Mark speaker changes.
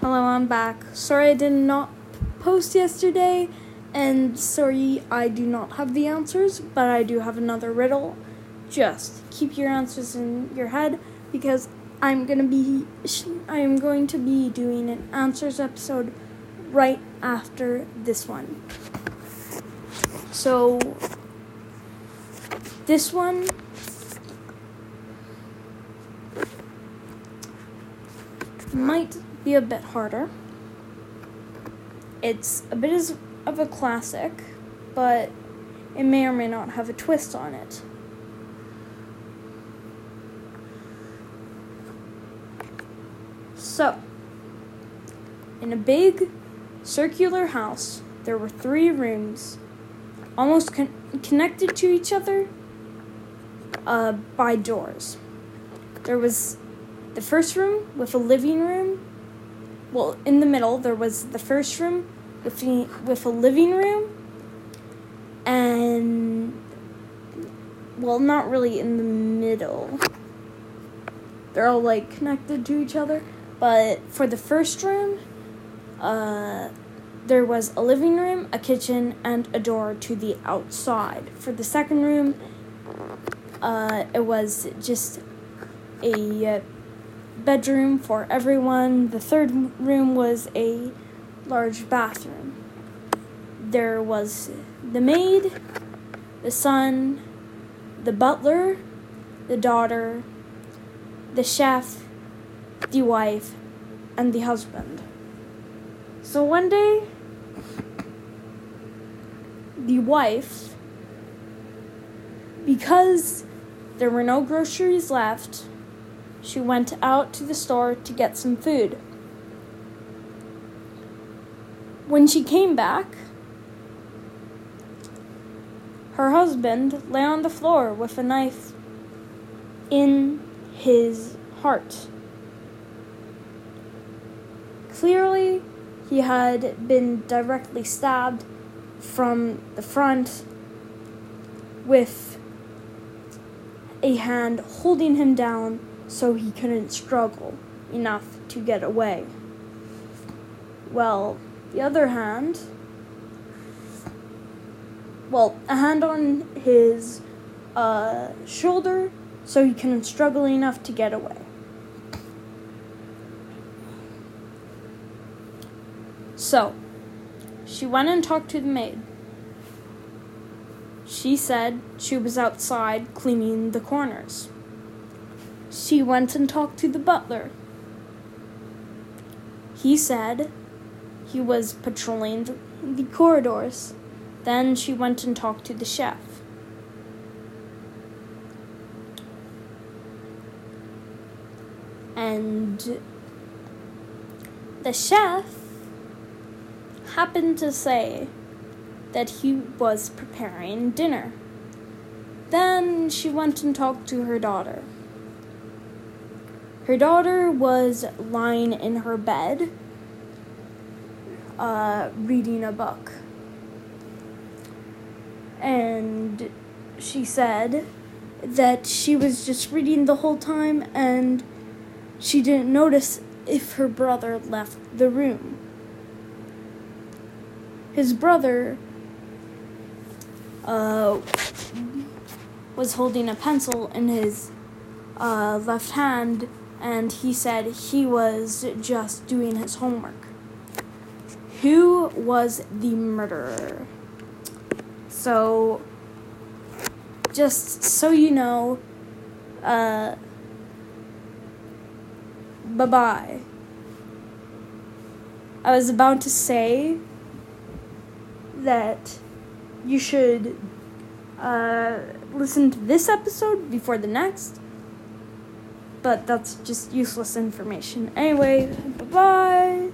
Speaker 1: Hello, I'm back. Sorry I did not post yesterday, and sorry I do not have the answers, but I do have another riddle. Just keep your answers in your head because I'm gonna be I am going to be doing an answers episode right after this one. So this one might be a bit harder. It's a bit of a classic, but it may or may not have a twist on it. So, in a big circular house, there were three rooms, almost con- connected to each other uh, by doors. There was the first room with a living room. Well, in the middle, there was the first room with, the, with a living room. And, well, not really in the middle. They're all like connected to each other. But for the first room, uh, there was a living room, a kitchen, and a door to the outside. For the second room, uh, it was just a uh, bedroom for everyone. The third room was a large bathroom. There was the maid, the son, the butler, the daughter, the chef, the wife, and the husband. So one day, the wife, because there were no groceries left, she went out to the store to get some food. When she came back, her husband lay on the floor with a knife in his heart. Clearly, he had been directly stabbed from the front with a hand holding him down so he couldn't struggle enough to get away. Well, the other hand, well, a hand on his uh, shoulder so he couldn't struggle enough to get away. So, she went and talked to the maid. She said she was outside cleaning the corners. She went and talked to the butler. He said he was patrolling the, corridors. Then she went and talked to the chef. And the chef happened to say that he was preparing dinner. Then she went and talked to her daughter. Her daughter was lying in her bed, uh, reading a book. And she said that she was just reading the whole time and she didn't notice if her brother left the room. His brother uh, was holding a pencil in his uh, left hand and he said he was just doing his homework. Who was the murderer? So, just so you know, uh, bye bye. I was about to say that you should uh, listen to this episode before the next but that's just useless information. Anyway, bye bye.